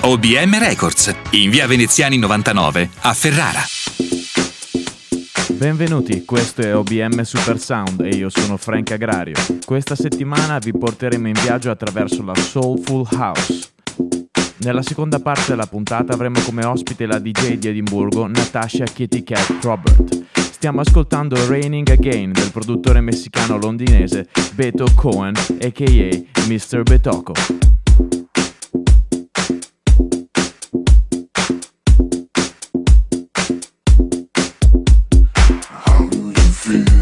OBM Records, in via Veneziani 99 a Ferrara. Benvenuti, questo è OBM Super Sound e io sono Frank Agrario. Questa settimana vi porteremo in viaggio attraverso la Soulful House. Nella seconda parte della puntata avremo come ospite la DJ di Edimburgo Natasha Kitty Cat Robert. Stiamo ascoltando Raining Again del produttore messicano londinese Beto Cohen, a.k.a. Mr. Betoco. free.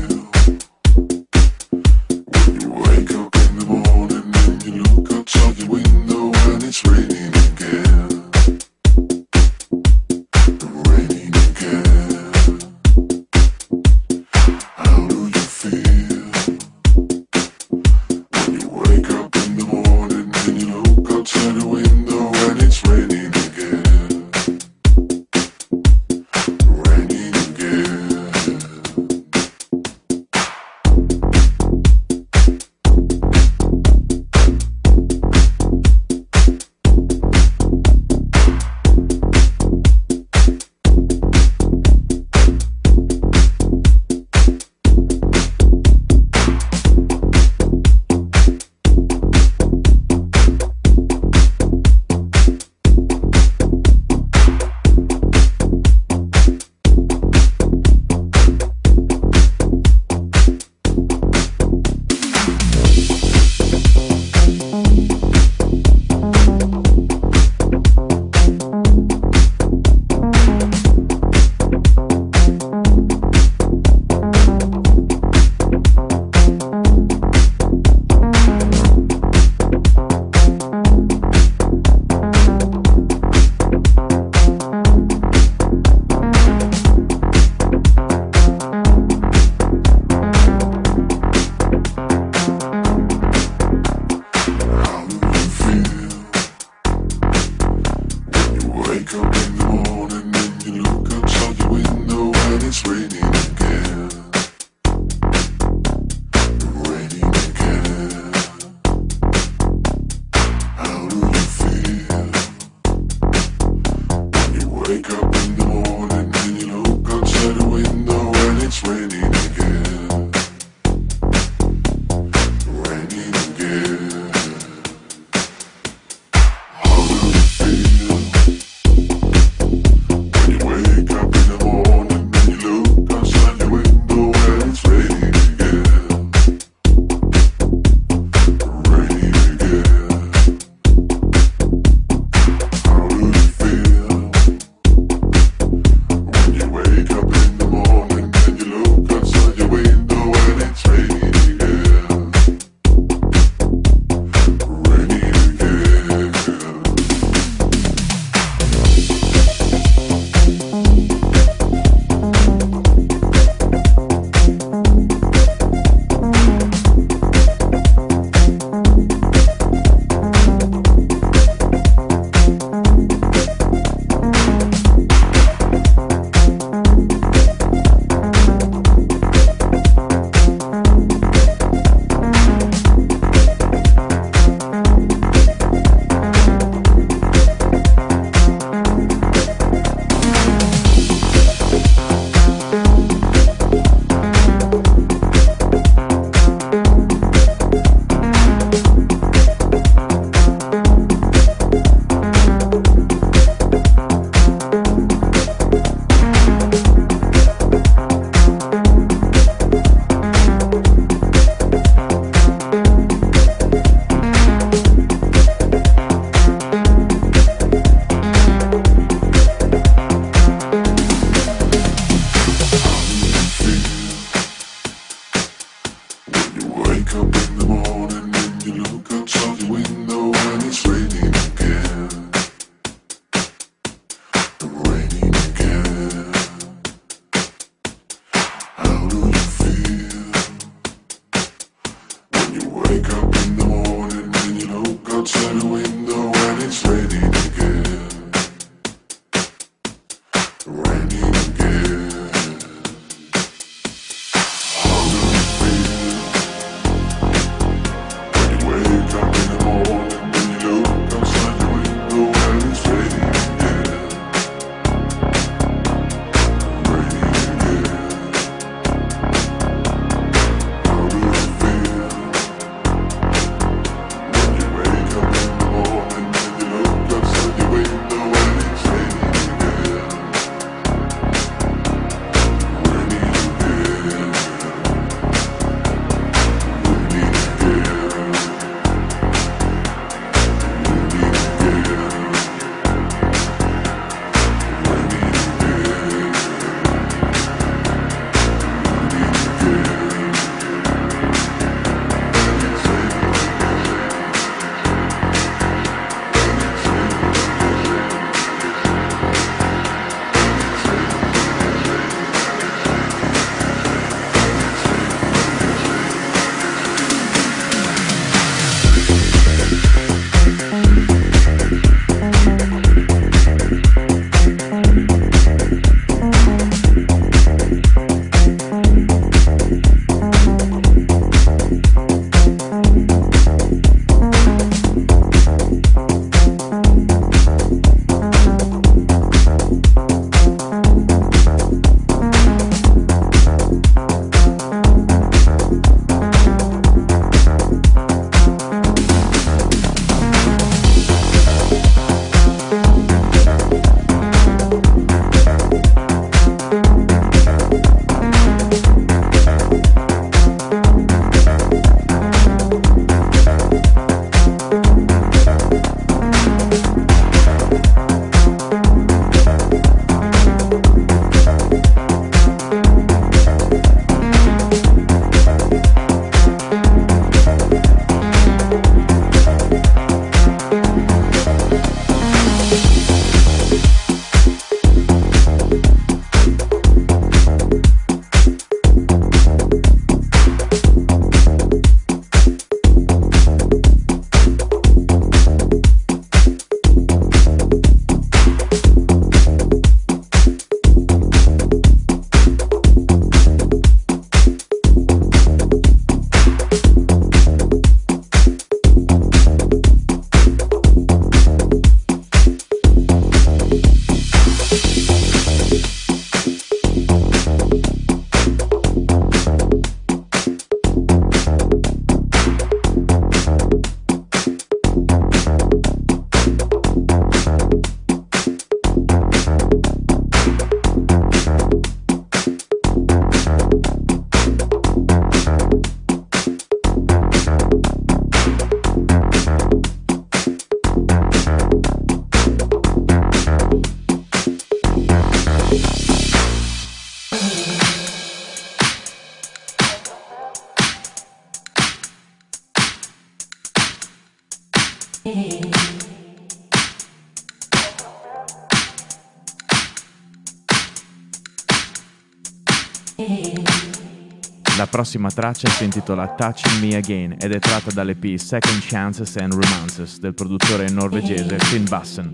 La prossima traccia si intitola Touching Me Again ed è tratta dall'EP Second Chances and Romances del produttore norvegese Finn Bassen,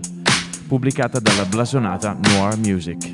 pubblicata dalla blasonata Noir Music.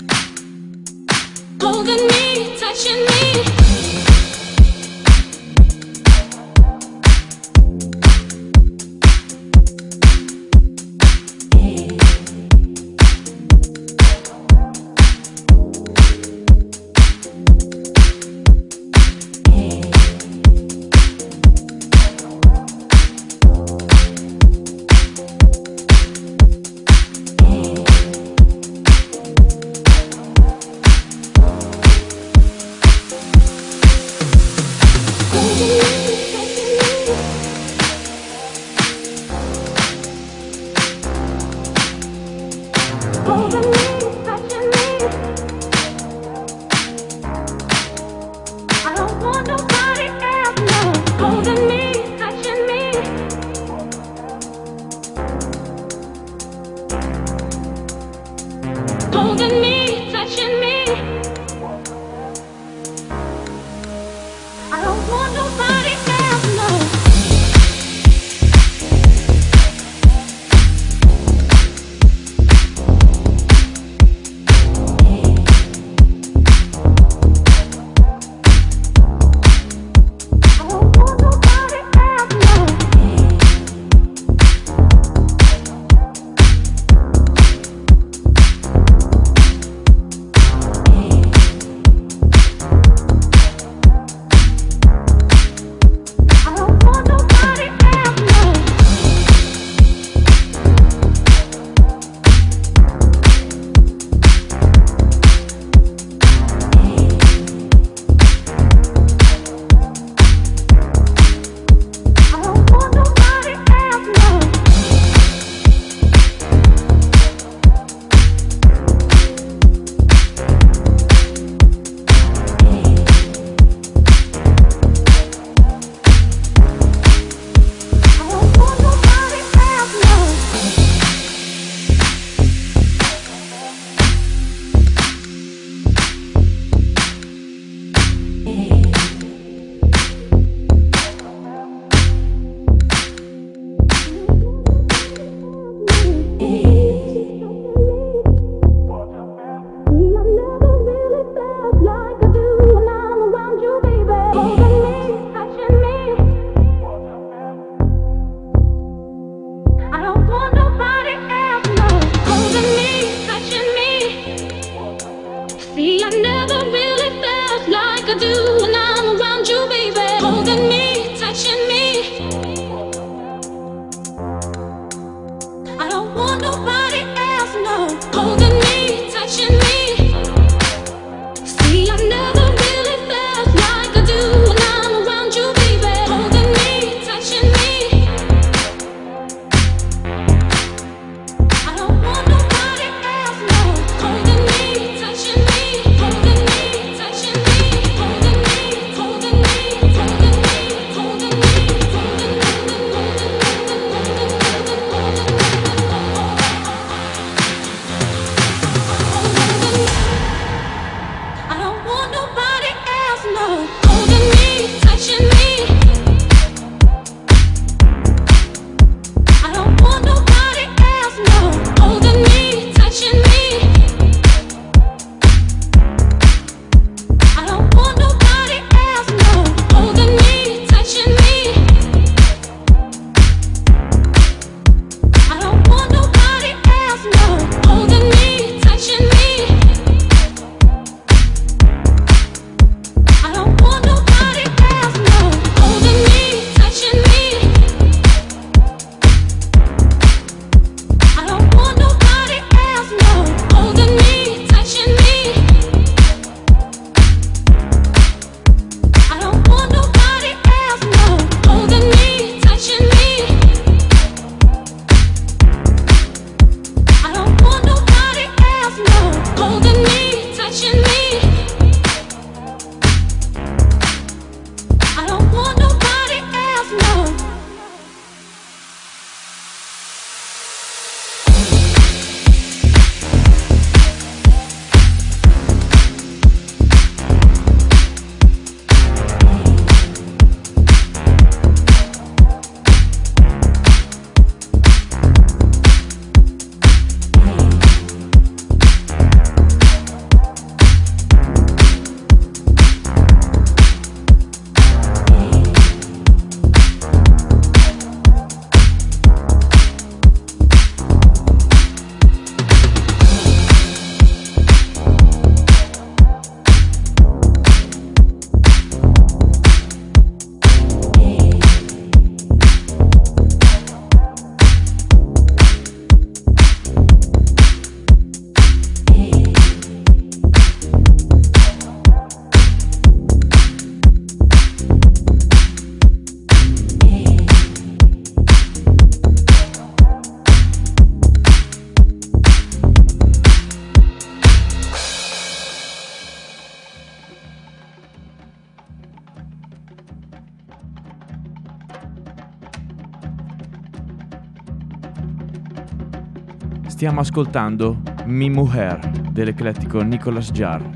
Stiamo ascoltando Mi Mujer dell'eclettico Nicolas Jarre.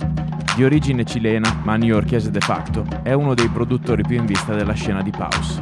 Di origine cilena, ma newyorkese de facto, è uno dei produttori più in vista della scena di Paus.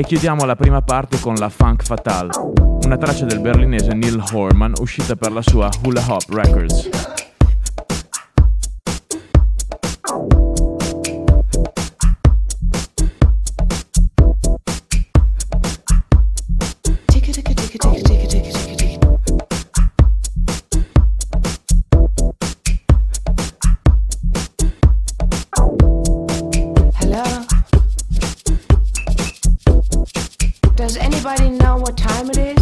E chiudiamo la prima parte con la Funk Fatale, una traccia del berlinese Neil Horman uscita per la sua Hula Hop Records. Anybody know what time it is?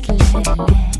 que le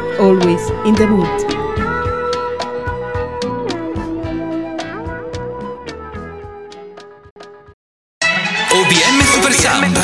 always in the mood.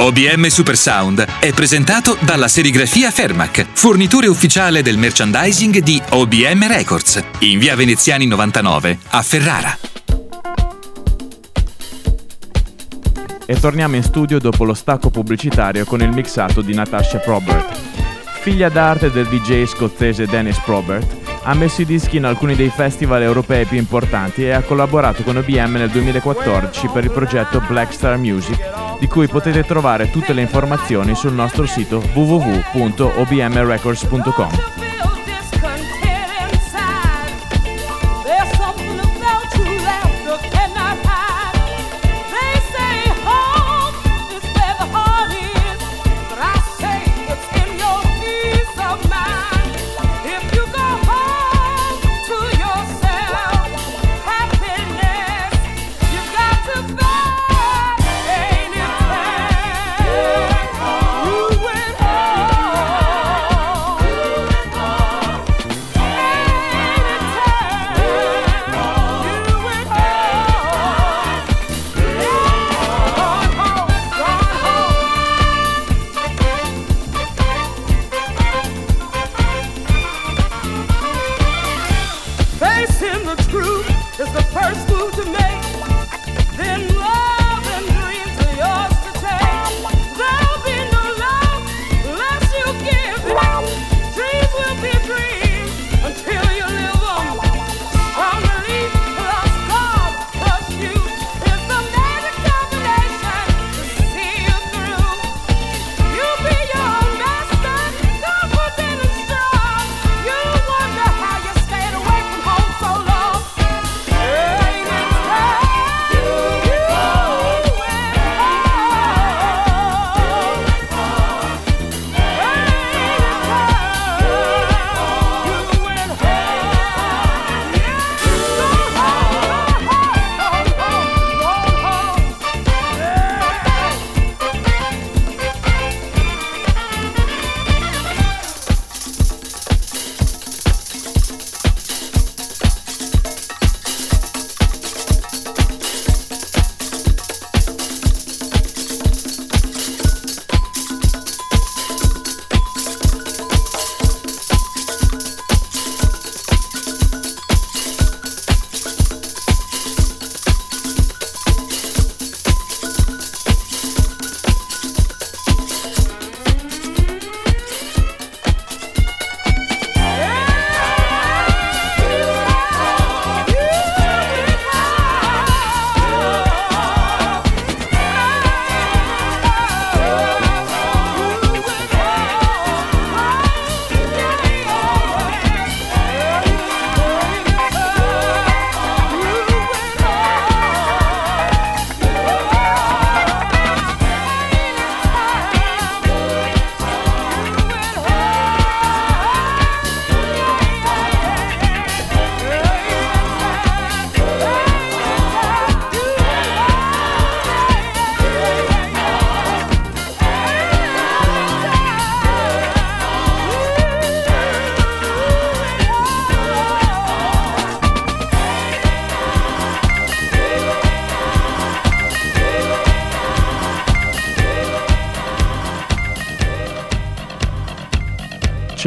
OBM Super Sound è presentato dalla serigrafia Fermac, fornitore ufficiale del merchandising di OBM Records, in via Veneziani 99 a Ferrara. E torniamo in studio dopo lo stacco pubblicitario con il mixato di Natasha Probert. Figlia d'arte del DJ scozzese Dennis Probert, ha messo i dischi in alcuni dei festival europei più importanti e ha collaborato con OBM nel 2014 per il progetto Black Star Music, di cui potete trovare tutte le informazioni sul nostro sito www.obmrecords.com.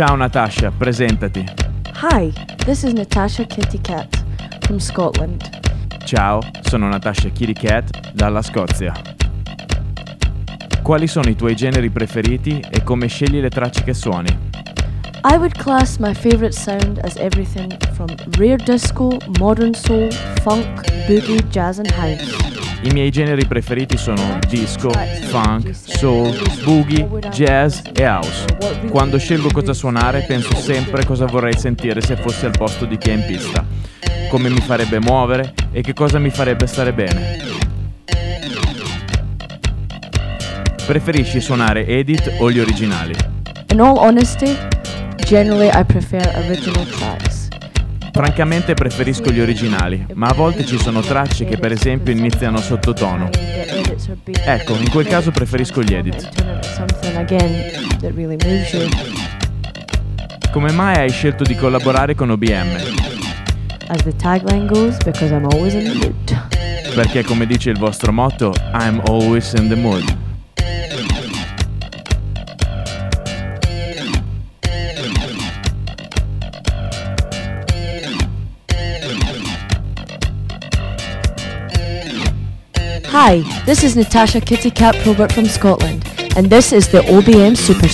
Ciao Natasha, presentati. Hi, this is Natasha Kitty Cat from Scotland. Ciao, sono Natasha Kitty Cat dalla Scozia. Quali sono i tuoi generi preferiti e come scegli le tracce che suoni? I would class my favourite sound as everything from rare disco, modern soul, funk, boogie, jazz, and house. I miei generi preferiti sono disco, funk, soul, boogie, jazz e house. Quando scelgo cosa suonare penso sempre cosa vorrei sentire se fossi al posto di chi è in pista, come mi farebbe muovere e che cosa mi farebbe stare bene. Preferisci suonare edit o gli originali? In all honesty, generally I prefer original tracks. Francamente preferisco gli originali, ma a volte ci sono tracce che per esempio iniziano sottotono. Ecco, in quel caso preferisco gli edit. Come mai hai scelto di collaborare con OBM? Goes. Perché come dice il vostro motto, I'm always in the mood. Hi, this is Natasha Kitty Cat Probert from Scotland, and this is the OBM Super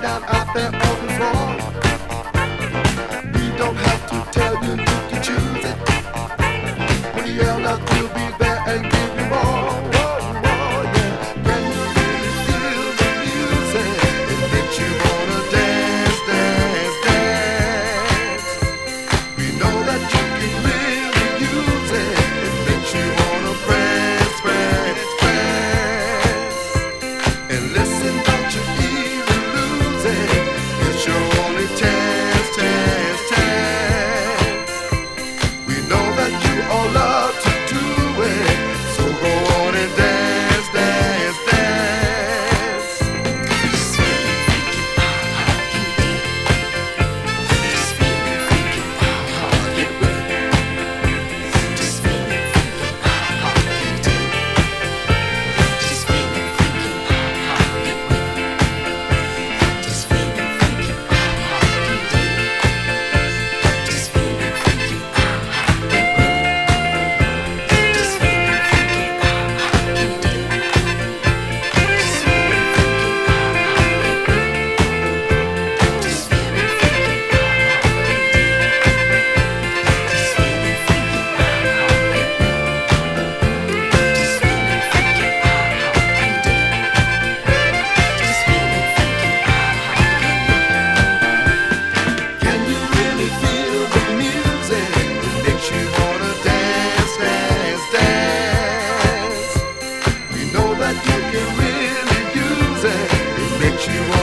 down out there on the floor. We don't have to tell you, you can choose it.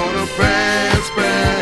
gonna prance, prance.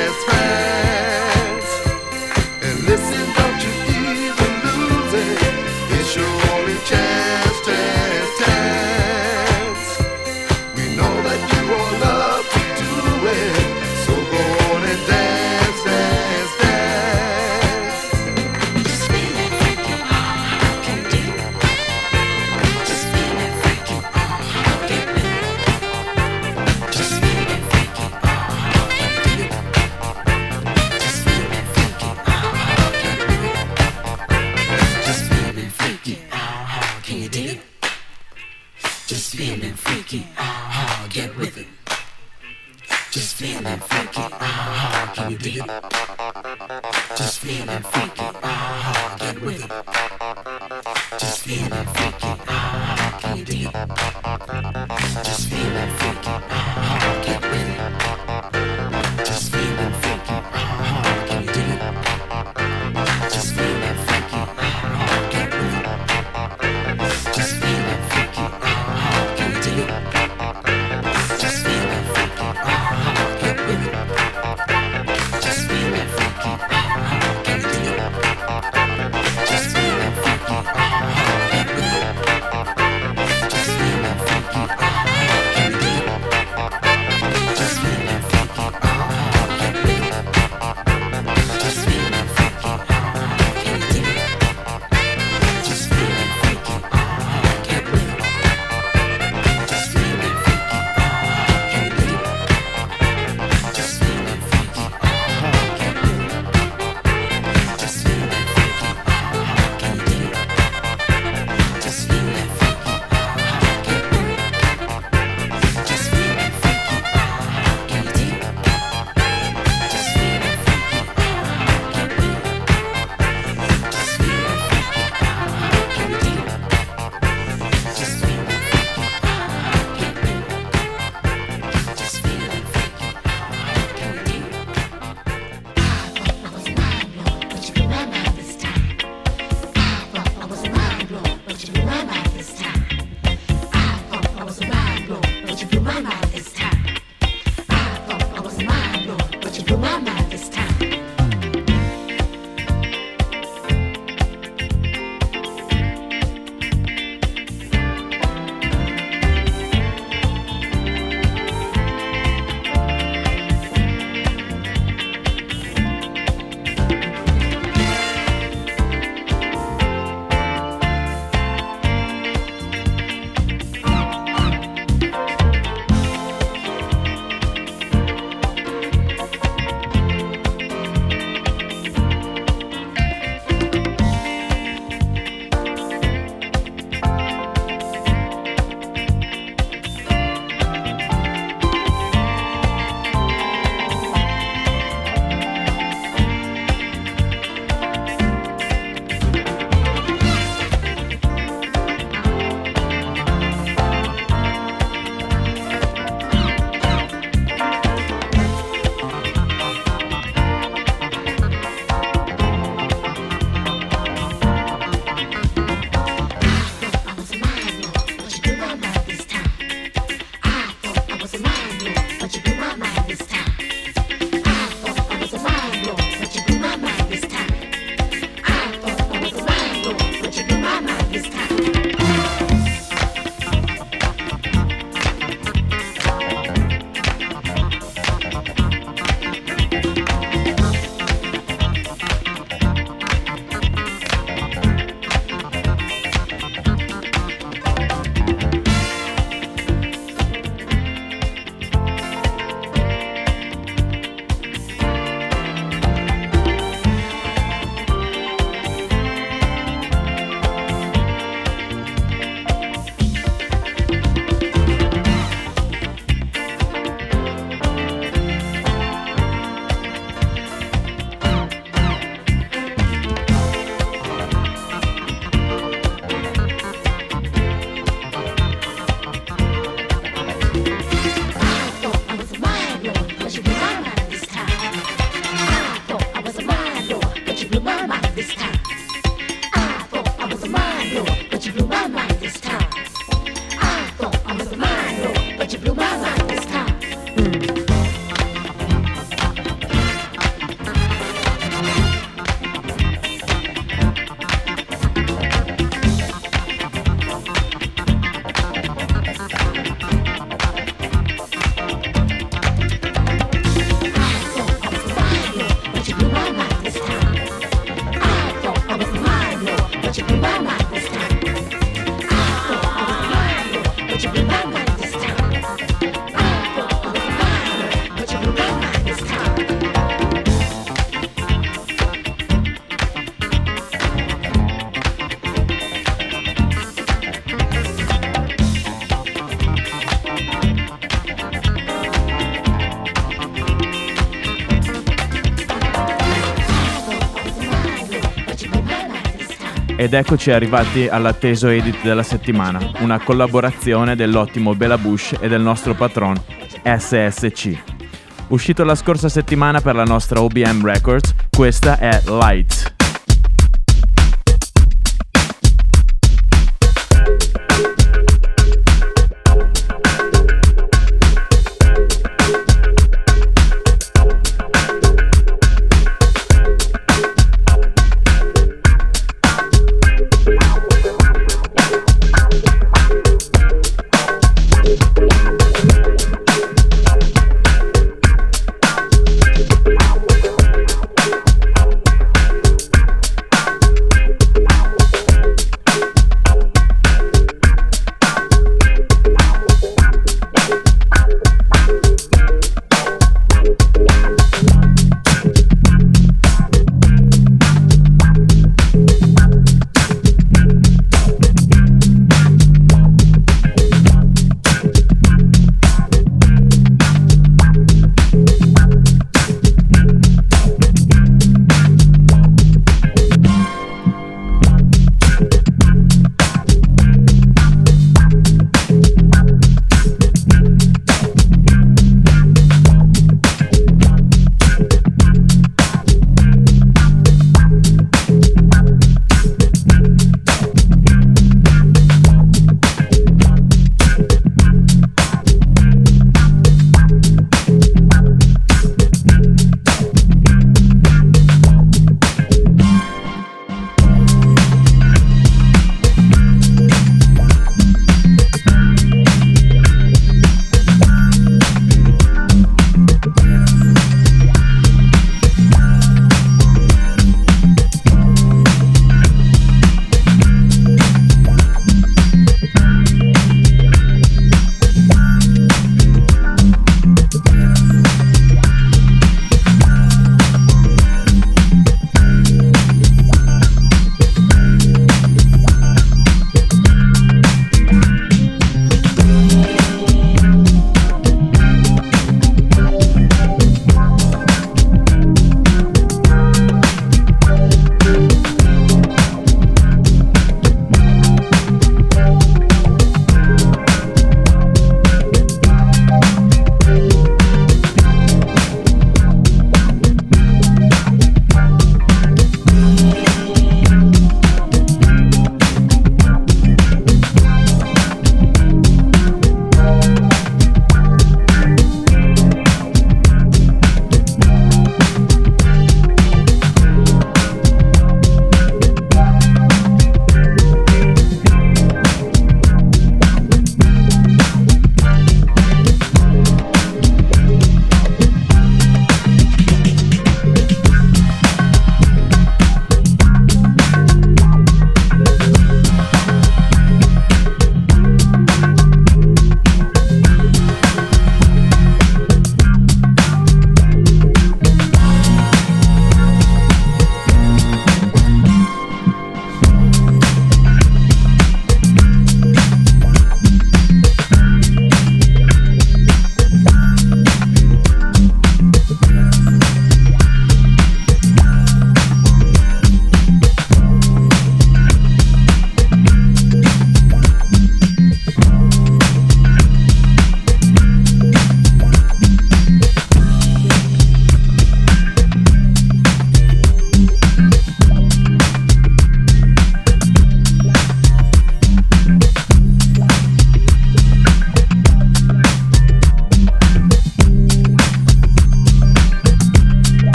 Ed eccoci arrivati all'atteso edit della settimana, una collaborazione dell'ottimo Bella Bush e del nostro patron SSC. Uscito la scorsa settimana per la nostra OBM Records, questa è Lights.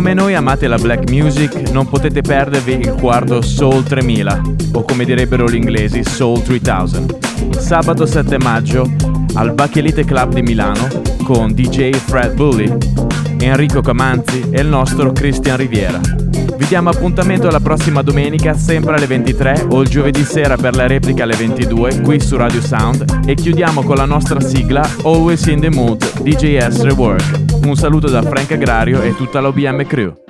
Come noi amate la black music, non potete perdervi il quarto Soul 3000, o come direbbero gli inglesi Soul 3000. Sabato 7 maggio al Bacchelite Club di Milano con DJ Fred Bully, Enrico Camanzi e il nostro Christian Riviera. Vi diamo appuntamento la prossima domenica sempre alle 23 o il giovedì sera per la replica alle 22 qui su Radio Sound e chiudiamo con la nostra sigla Always in the Mood DJS Rework. Un saluto da Frank Agrario e tutta l'OBM crew.